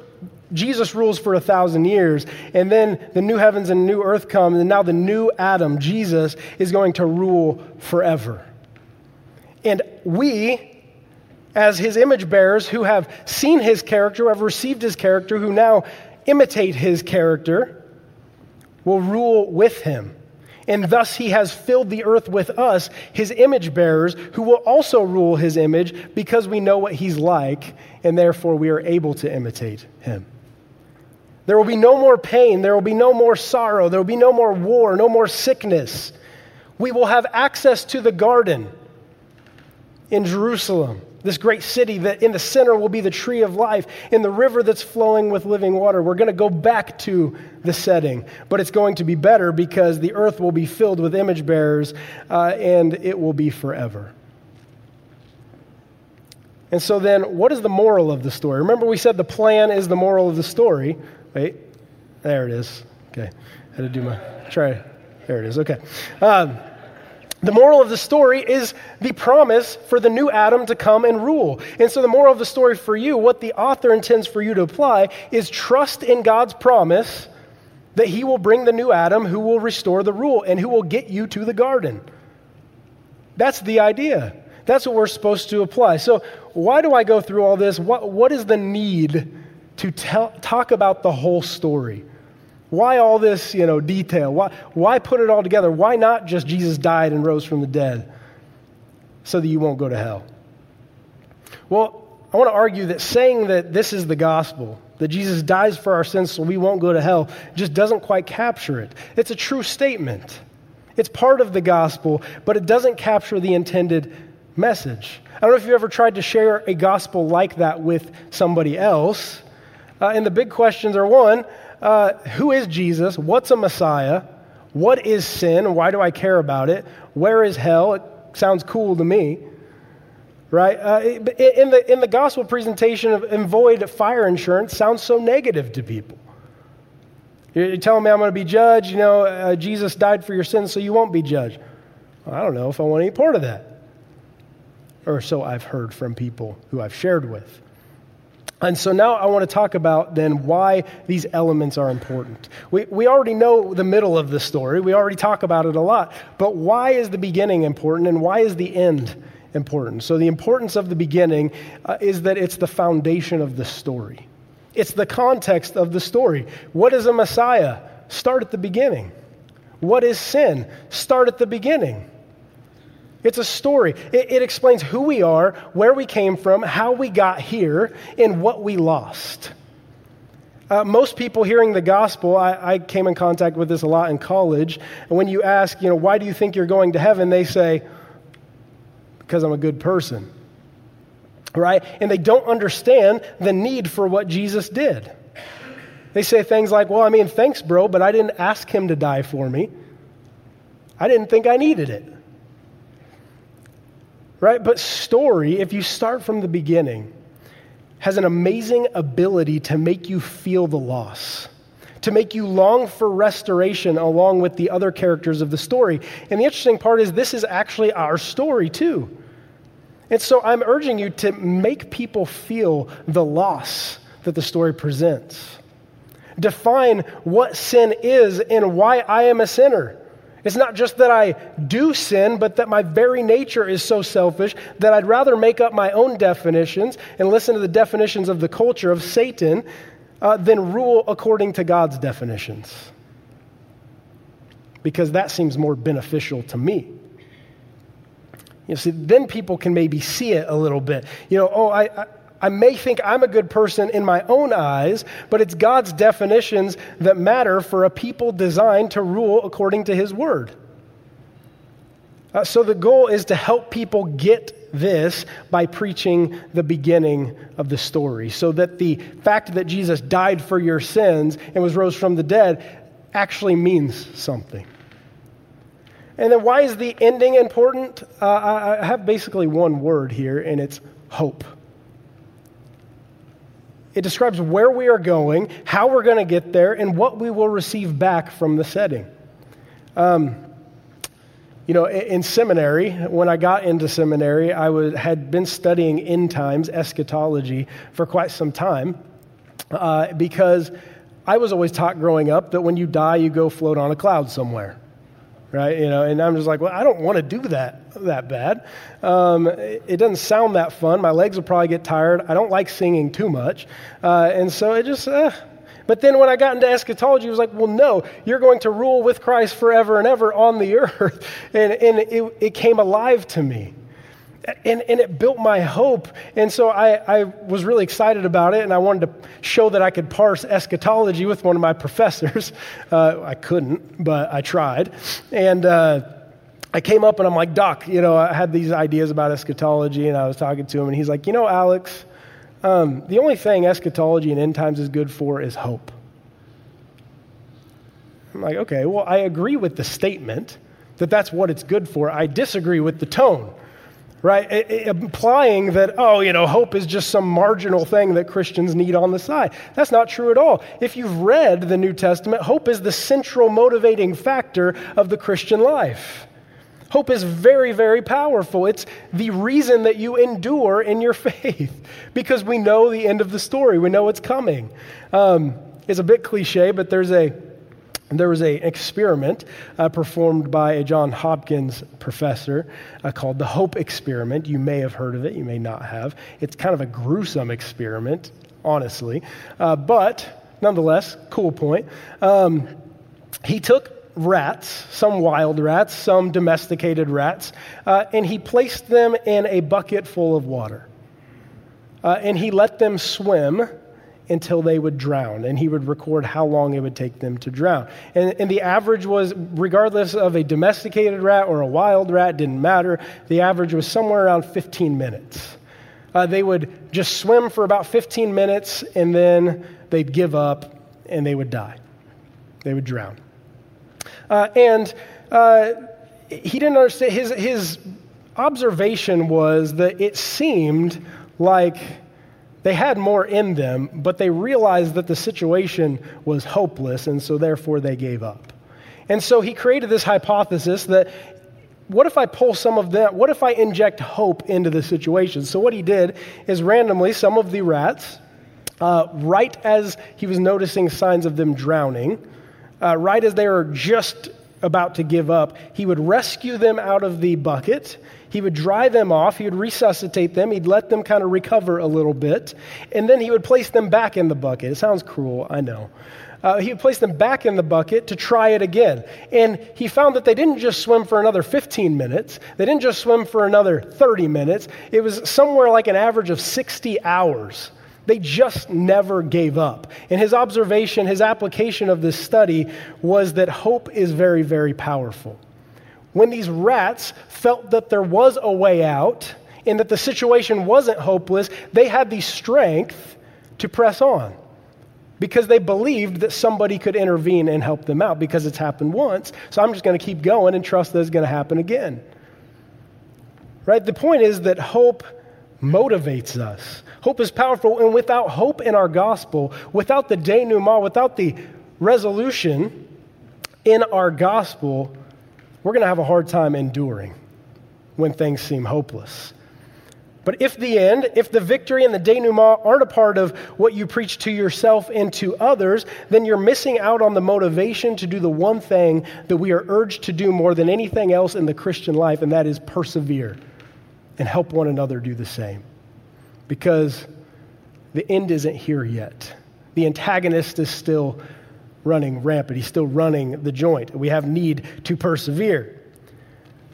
Jesus rules for a thousand years, and then the new heavens and new earth come, and now the new Adam, Jesus, is going to rule forever. And we, as his image bearers who have seen his character, who have received his character, who now imitate his character, will rule with him. And thus he has filled the earth with us, his image bearers, who will also rule his image because we know what he's like, and therefore we are able to imitate him. There will be no more pain. There will be no more sorrow. There will be no more war, no more sickness. We will have access to the garden in Jerusalem, this great city that in the center will be the tree of life, in the river that's flowing with living water. We're going to go back to the setting, but it's going to be better because the earth will be filled with image bearers uh, and it will be forever. And so, then, what is the moral of the story? Remember, we said the plan is the moral of the story. Wait, there it is. Okay, I had to do my try. There it is. Okay. Um, the moral of the story is the promise for the new Adam to come and rule. And so, the moral of the story for you, what the author intends for you to apply, is trust in God's promise that He will bring the new Adam who will restore the rule and who will get you to the garden. That's the idea. That's what we're supposed to apply. So, why do I go through all this? What, what is the need to tell, talk about the whole story. Why all this, you know, detail? Why, why put it all together? Why not just Jesus died and rose from the dead so that you won't go to hell? Well, I want to argue that saying that this is the gospel, that Jesus dies for our sins so we won't go to hell, just doesn't quite capture it. It's a true statement. It's part of the gospel, but it doesn't capture the intended message. I don't know if you've ever tried to share a gospel like that with somebody else. Uh, and the big questions are one, uh, who is Jesus? What's a Messiah? What is sin? Why do I care about it? Where is hell? It sounds cool to me. Right? Uh, in, the, in the gospel presentation of avoid fire insurance sounds so negative to people. You're telling me I'm going to be judged. You know, uh, Jesus died for your sins, so you won't be judged. Well, I don't know if I want any part of that. Or so I've heard from people who I've shared with. And so now I want to talk about then why these elements are important. We, we already know the middle of the story, we already talk about it a lot, but why is the beginning important and why is the end important? So, the importance of the beginning uh, is that it's the foundation of the story, it's the context of the story. What is a Messiah? Start at the beginning. What is sin? Start at the beginning. It's a story. It, it, explains who we are, where we came from, how we got here, and what we lost. Uh, most people hearing the gospel, I, I, came in contact with this a lot in college, and when you ask, you know, why do you think you're going to heaven, they say, because I'm a good person. Right? And they don't understand the need for what Jesus did. They say things like, well, I mean, thanks, bro, but I didn't ask him to die for me. I didn't think I needed it right? But story, if you start from the beginning, has an amazing ability to make you feel the loss, to make you long for restoration along with the other characters of the story. And the interesting part is, this is actually our story too. And so I'm urging you to make people feel the loss that the story presents. Define what sin is and why I am a sinner. It's not just that I do sin, but that my very nature is so selfish that I'd rather make up my own definitions and listen to the definitions of the culture of Satan uh, than rule according to God's definitions. Because that seems more beneficial to me. You see, then people can maybe see it a little bit. You know, oh, I, I I may think I'm a good person in my own eyes, but it's God's definitions that matter for a people designed to rule according to His word. Uh, so the goal is to help people get this by preaching the beginning of the story, so that the fact that Jesus died for your sins and was rose from the dead actually means something. And then, why is the ending important? Uh, I have basically one word here, and it's hope. It describes where we are going, how we're going to get there, and what we will receive back from the setting. Um, you know, in seminary, when I got into seminary, I was, had been studying end times, eschatology, for quite some time uh, because I was always taught growing up that when you die, you go float on a cloud somewhere right? You know, and I'm just like, well, I don't want to do that that bad. Um, it, doesn't sound that fun. My legs will probably get tired. I don't like singing too much, uh, and so it just. Uh. But then when I got into eschatology, it was like, well, no, you're going to rule with Christ forever and ever on the earth, and and it, it came alive to me and, and it built my hope. And so I, I was really excited about it, and I wanted to show that I could parse eschatology with one of my professors. Uh, I couldn't, but I tried. And uh, I came up and I'm like, Doc, you know, I had these ideas about eschatology, and I was talking to him, and he's like, You know, Alex, um, the only thing eschatology and end times is good for is hope. I'm like, okay, well, I agree with the statement that that's what it's good for. I disagree with the tone right? Implying that, oh, you know, hope is just some marginal thing that Christians need on the side. That's not true at all. If you've read the New Testament, hope is the central motivating factor of the Christian life. Hope is very, very powerful. It's the reason that you endure in your faith because we know the end of the story. We know it's coming. Um, it's a bit cliche, but there's a there was an experiment uh, performed by a John Hopkins professor uh, called the Hope Experiment. You may have heard of it, you may not have. It's kind of a gruesome experiment, honestly, uh, but nonetheless, cool point. Um, he took rats, some wild rats, some domesticated rats, uh, and he placed them in a bucket full of water. Uh, and he let them swim until they would drown, and he would record how long it would take them to drown. And, and, the average was, regardless of a domesticated rat or a wild rat, didn't matter, the average was somewhere around 15 minutes. Uh, they would just swim for about 15 minutes, and then they'd give up and they would die. They would drown. Uh, and uh, he didn't understand, his, his observation was that it seemed like they had more in them, but they realized that the situation was hopeless, and so therefore they gave up. And so he created this hypothesis that what if I pull some of that? What if I inject hope into the situation? So what he did is randomly, some of the rats uh, right as he was noticing signs of them drowning, uh, right as they were just about to give up, he would rescue them out of the bucket. He would dry them off. He would resuscitate them. He'd let them kind of recover a little bit. And then he would place them back in the bucket. It sounds cruel, I know. Uh, he would place them back in the bucket to try it again. And he found that they didn't just swim for another 15 minutes, they didn't just swim for another 30 minutes. It was somewhere like an average of 60 hours they just never gave up. And his observation, his application of this study was that hope is very, very powerful. When these rats felt that there was a way out and that the situation wasn't hopeless, they had the strength to press on because they believed that somebody could intervene and help them out because it's happened once. So I'm just going to keep going and trust that it's going to happen again. Right? The point is that hope motivates us. Hope is powerful, and without hope in our gospel, without the denouement, without the resolution in our gospel, we're going to have a hard time enduring when things seem hopeless. But if the end, if the victory and the denouement aren't a part of what you preach to yourself and to others, then you're missing out on the motivation to do the one thing that we are urged to do more than anything else in the Christian life, and that is persevere and help one another do the same. Because the end isn't here yet. The antagonist is still running rampant, he's still running the joint. We have need to persevere.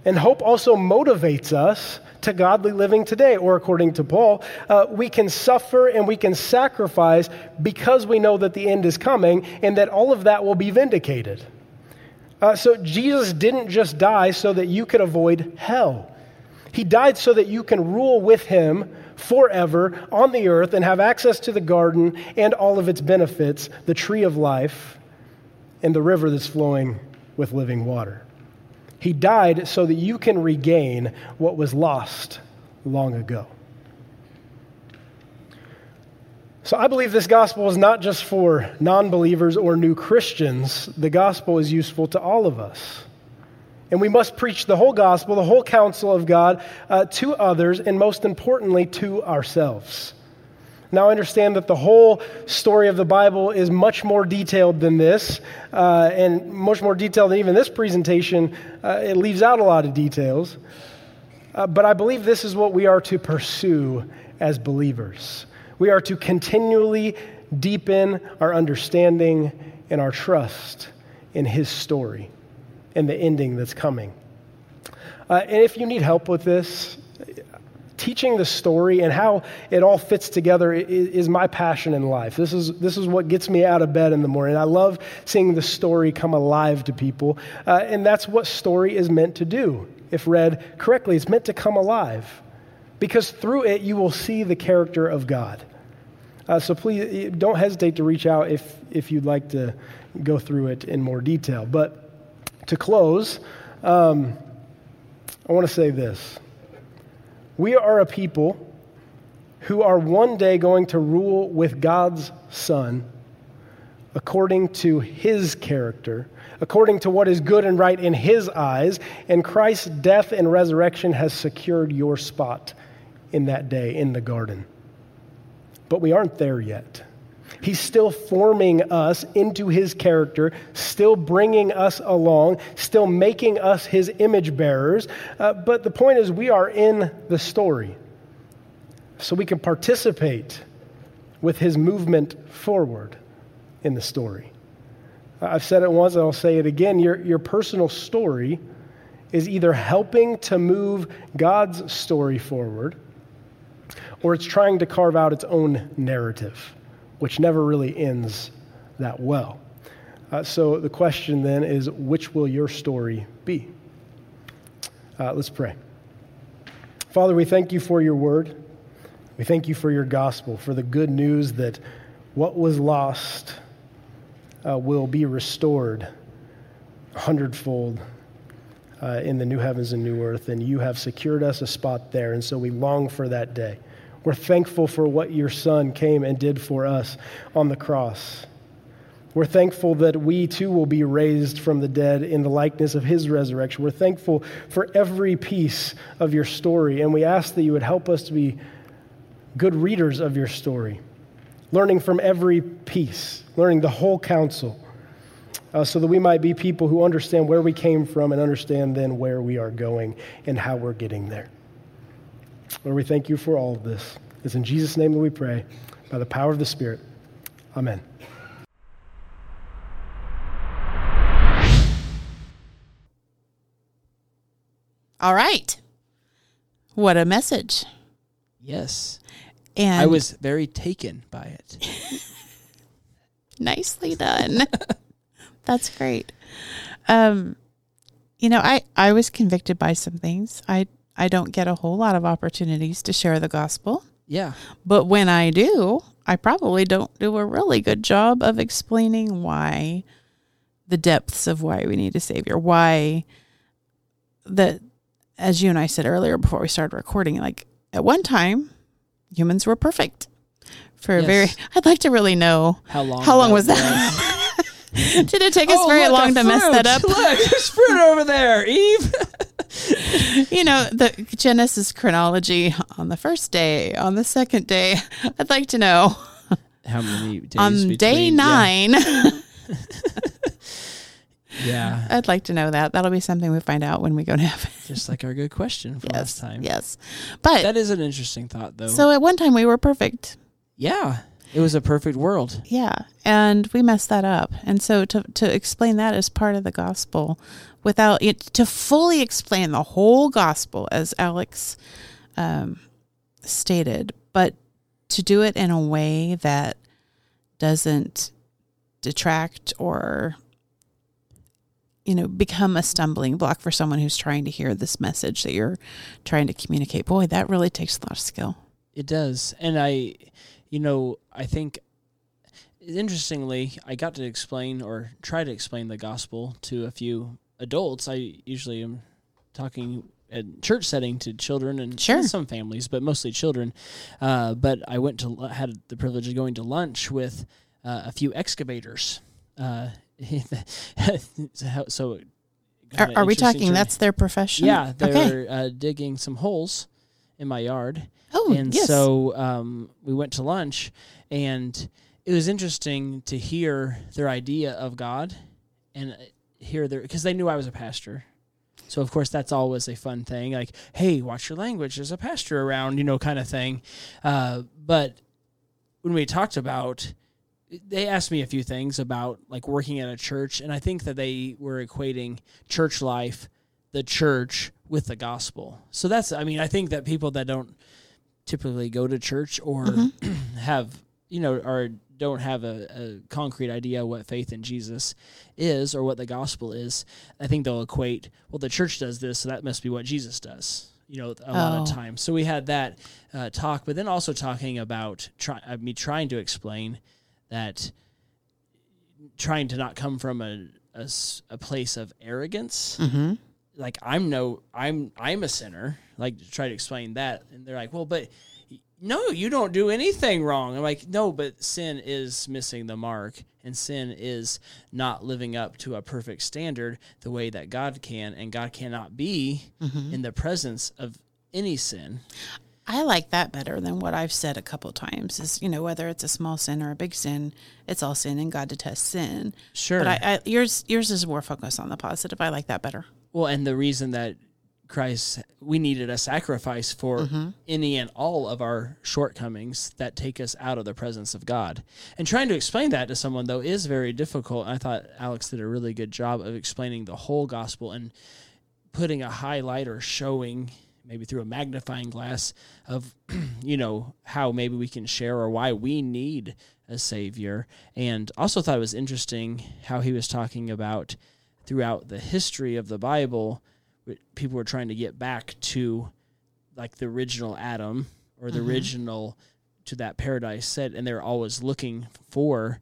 And hope also motivates us to godly living today, or according to Paul, uh, we can suffer and we can sacrifice because we know that the end is coming and that all of that will be vindicated. Uh, so Jesus didn't just die so that you could avoid hell. He died so that you can rule with him forever on the earth and have access to the garden and all of its benefits, the tree of life, and the river that's flowing with living water. He died so that you can regain what was lost long ago. So I believe this gospel is not just for non believers or new Christians, the gospel is useful to all of us. And we must preach the whole gospel, the whole counsel of God uh, to others, and most importantly, to ourselves. Now, I understand that the whole story of the Bible is much more detailed than this, uh, and much more detailed than even this presentation. Uh, it leaves out a lot of details. Uh, but I believe this is what we are to pursue as believers. We are to continually deepen our understanding and our trust in His story and the ending that's coming. Uh, and if you need help with this, teaching the story and how it all fits together is, my passion in life. This is, this is what gets me out of bed in the morning. I love seeing the story come alive to people. Uh, and that's what story is meant to do. If read correctly, it's meant to come alive because through it you will see the character of God. Uh, so please don't hesitate to reach out if, if you'd like to go through it in more detail. But to close, um, I want to say this. We are a people who are one day going to rule with God's Son according to his character, according to what is good and right in his eyes, and Christ's death and resurrection has secured your spot in that day in the garden. But we aren't there yet. He's still forming us into his character, still bringing us along, still making us his image bearers. Uh, but the point is, we are in the story. So we can participate with his movement forward in the story. I've said it once, and I'll say it again. Your, your personal story is either helping to move God's story forward or it's trying to carve out its own narrative which never really ends that well. Uh, so the question then is which will your story be? Uh, let's pray. Father, we thank you for your word. We thank you for your gospel, for the good news that what was lost uh, will be restored a hundredfold uh, in the new heavens and new earth, and you have secured us a spot there, and so we long for that day. We're thankful for what your Son came and did for us on the cross. We're thankful that we too will be raised from the dead in the likeness of his resurrection. We're thankful for every piece of your story, and we ask that you would help us to be good readers of your story, learning from every piece, learning the whole counsel, uh, so that we might be people who understand where we came from and understand then where we are going and how we're getting there. Lord, we thank you for all of this. It's in Jesus' name that we pray, by the power of the Spirit. Amen. All right. What a message. Yes. And I was very taken by it. nicely done. That's great. Um, you know, I I was convicted by some things. I I don't get a whole lot of opportunities to share the gospel, Yeah. but when I do, I probably don't do a really good job of explaining why the depths of why we need a savior, why that as you and I said earlier before we started recording, like at one time humans were perfect. For a very I'd like to really know How long? how long was that? Did it take us oh, very Oh, look, long to mess that up? Look, there's fruit over there, Eve. You know, the Genesis chronology on the first day, on the second day. I'd like to know How many days? on between- day yeah. nine. Yeah. I'd like to know that. That'll be something we find out when we go to heaven. Just like our good question from yes. last time. Yes. But That is an interesting thought, though. so at one time we were perfect. yeah, it was a perfect world. Yeah. And we messed that up. And so to, to explain that as part of the gospel without it, to fully explain the whole gospel, as Alex um, stated, but to do it in a way that doesn't detract or you know become a stumbling block for someone who's trying to hear this message that you're trying to communicate boy that really takes a lot of skill It does. And I, you know, I think interestingly, I got to explain or try to explain the gospel to a few adults. I usually am talking at church setting to children and Sure. some families, but mostly children. Uh, but I went to had the privilege of going to lunch with uh, a few excavators. Uh, so, are, are we talking to- that's their profession yeah, they're okay uh, digging some holes in my yard oh and yes so um, we went to lunch, and it was interesting to hear their idea of God, and uh, hear their because they knew I was a pastor. So of course that's always a fun thing, like, "Hey, watch your language. There's a pastor around," you know, kind of thing. Uh, but when we talked about, they asked me a few things about like working at a church, and I think that they were equating church life, the church, with the gospel. So that's, I mean, I think that people that don't typically go to church or have you know or don't have a, a concrete idea what faith in jesus is or what the gospel is i think they'll equate well the church does this so that must be what jesus does you know a lot of Oh. times so we had that uh, talk but then also talking about try, uh, me trying to explain that trying to not come from a a place of arrogance mm-hmm. Like I'm no I'm I'm a sinner. Like to try to explain that, and they're like, well, but no, you don't do anything wrong. I'm like, no, but sin is missing the mark, and sin is not living up to a perfect standard the way that God can, and God cannot be mm-hmm. in the presence of any sin. I like that better than what I've said a couple times. Is you know whether it's a small sin or a big sin, it's all sin, and God detests sin. Sure. But I, I yours yours is more focused on the positive. I like that better. Well, and the reason that Christ, we needed a sacrifice for mm-hmm. any and all of our shortcomings that take us out of the presence of God. And trying to explain that to someone, though, is very difficult. I thought Alex did a really good job of explaining the whole gospel and putting a highlight or showing maybe through a magnifying glass of you know how maybe we can share or why we need a savior and also thought it was interesting how he was talking about throughout the history of the bible people were trying to get back to like the original adam or the original to that paradise set and they're always looking for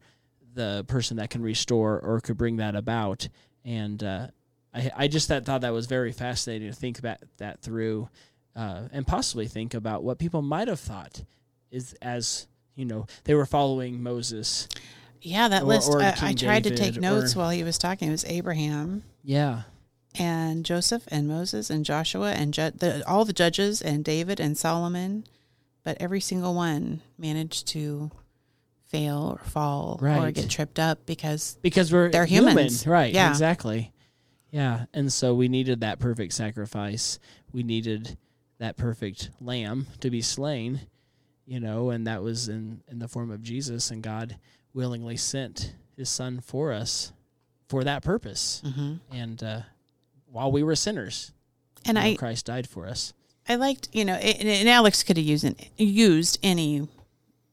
the person that can restore or could bring that about. And uh, I, I just that, thought that was very fascinating to think about that through uh, and possibly think about what people might have thought is as you know they were following moses Yeah, that Or- list. or I, I tried to take notes or- while he was talking. It was Abraham yeah and Joseph and Moses and Joshua and ju- the, all the judges and David and Solomon, but every single one managed to fail or fall or get tripped up because because we're They're human, humans. right? Yeah. exactly. Yeah, and so we needed that perfect sacrifice. We needed that perfect lamb to be slain, you know, and that was in in the form of Jesus, and God willingly sent His Son for us for that purpose. Mhm. And uh, while we were sinners, and I Christ died for us. I liked you know and, and Alex could have used an, used any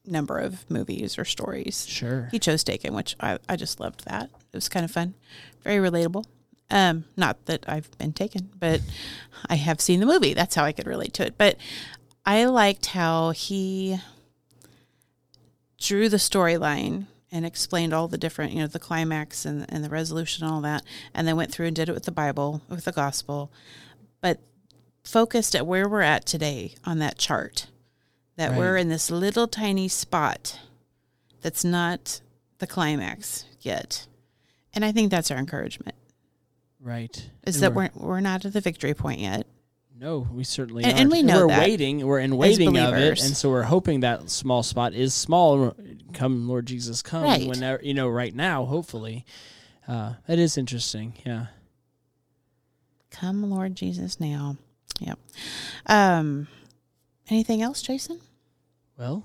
number of movies or stories. Sure. He chose Taken, which I, I just loved that. It was kind of fun, very relatable. Um, not that I've been taken, but I have seen the movie. That's how I could relate to it. But I liked how he drew the storyline and explained all the different, you know, the climax and, and the resolution and all that, and then went through and did it with the Bible, with the gospel, but focused at where we're at today on that chart. That Right. we're in this little tiny spot that's not the climax yet. And I think that's our encouragement Right. is And that we're, we're not at the victory point yet. No, we certainly And- aren't. and we know we're that waiting. We're in waiting of it, and so we're hoping that small spot is small. Come, Lord Jesus, come. Right. Whenever you know, right now, hopefully, uh, it is interesting. Yeah. Come, Lord Jesus, now. Yep. Um, anything else, Jason? Well,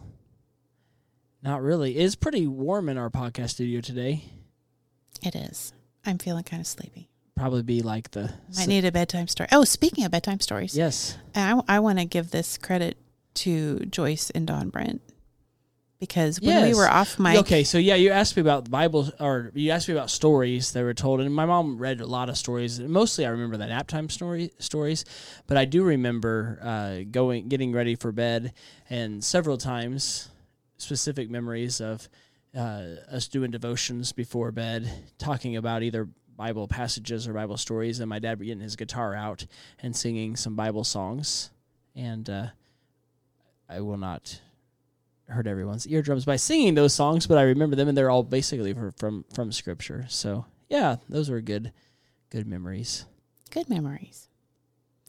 not really. It's pretty warm in our podcast studio today. It is. I'm feeling kind of sleepy. Probably be like the I need a bedtime story. Oh, speaking of bedtime stories, yes. I, I want to give this credit to Joyce and Don Brent because when we were off mic, Okay, so yeah, you asked me about Bible, or you asked me about stories that were told, and my mom read a lot of stories. Mostly, I remember the nap time story stories, but I do remember uh, going, getting ready for bed, and several times, specific memories of uh, us doing devotions before bed, talking about either Bible passages or Bible stories, and my dad getting his guitar out and singing some Bible songs, and uh, I will not hurt everyone's eardrums by singing those songs, but I remember them, and they're all basically from from, from Scripture. So yeah, those were good, good memories. good memories.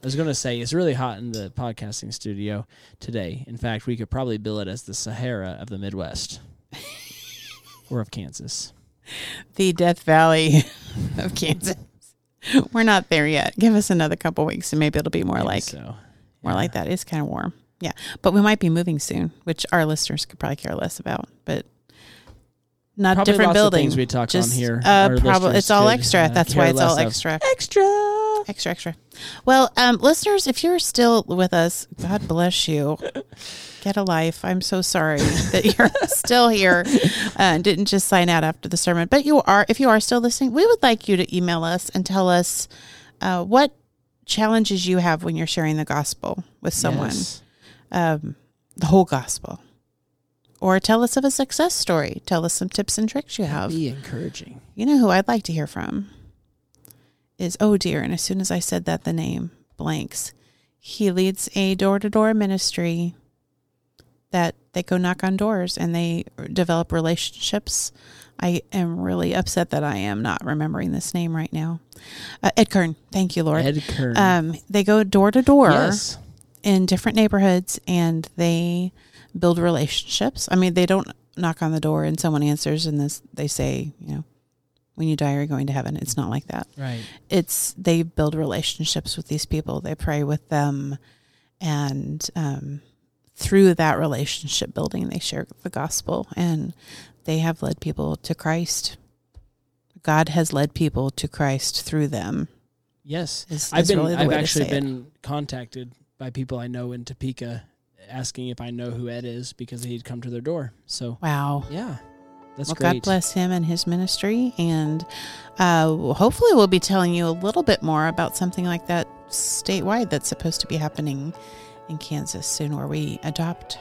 I was going to say it's really hot in the podcasting studio today. In fact, we could probably bill it as the Sahara of the Midwest or of Kansas. The Death Valley of Kansas. We're not there yet. Give us another couple weeks, and maybe it'll be more Maybe like so. more like that. It's kind of warm. Yeah, but we might be moving soon, which our listeners could probably care less about. But not Probably different things we talk on here, Uh, probably it's all extra. uh, That's why it's all of. extra. Extra. Extra, extra. Well, um, listeners, if you're still with us, God bless you. Get a life. I'm so sorry that you're still here uh, and didn't just sign out after the sermon. But you are, if you are still listening, we would like you to email us and tell us uh, what challenges you have when you're sharing the gospel with someone, Yes. um, the whole gospel. Or tell us of a success story. Tell us some tips and tricks you have. Be encouraging. You know who I'd like to hear from is oh dear, and as soon as I said that the name blanks. He leads a door to door ministry that they go knock on doors and they develop relationships. I am really upset that I am not remembering this name right now. Uh, Ed Kern, thank you, Lord. Ed Kern. Um, they go door to door in different neighborhoods and they build relationships. I mean, they don't knock on the door and someone answers and this they say, you know, when you die, you're going to heaven. It's not like that. Right. It's they build relationships with these people. They pray with them, and um, through that relationship building, they share the gospel, and they have led people to Christ. God has led people to Christ through them. Yes. Is, I've been really I've actually say it. been contacted by people I know in Topeka asking if I know who Ed is because he'd come to their door. So Wow. yeah. That's well, great. God bless him and his ministry. And uh, hopefully, we'll be telling you a little bit more about something like that statewide that's supposed to be happening in Kansas soon, where we adopt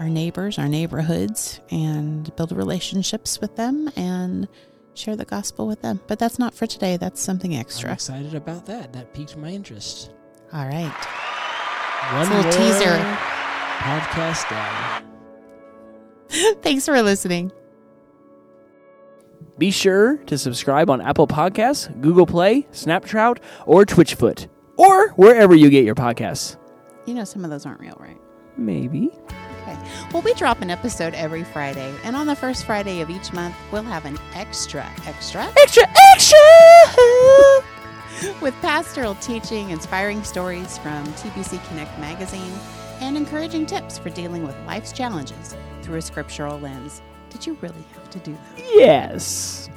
our neighbors, our neighborhoods, and build relationships with them and share the gospel with them. But that's not for today. That's something I'm extra. excited about that. That piqued my interest. All right. One little teaser. Podcast down. Thanks for listening. Be sure to subscribe on Apple Podcasts, Google Play, Snapchat, or Twitchfoot, or wherever you get your podcasts. You know, some of those aren't real, right? Maybe. Okay. Well, we drop an episode every Friday, and on the first Friday of each month, we'll have an extra, extra, Extra, extra! with pastoral teaching, inspiring stories from TBC Connect magazine, and encouraging tips for dealing with life's challenges through a scriptural lens. Did you really have to do that? yes.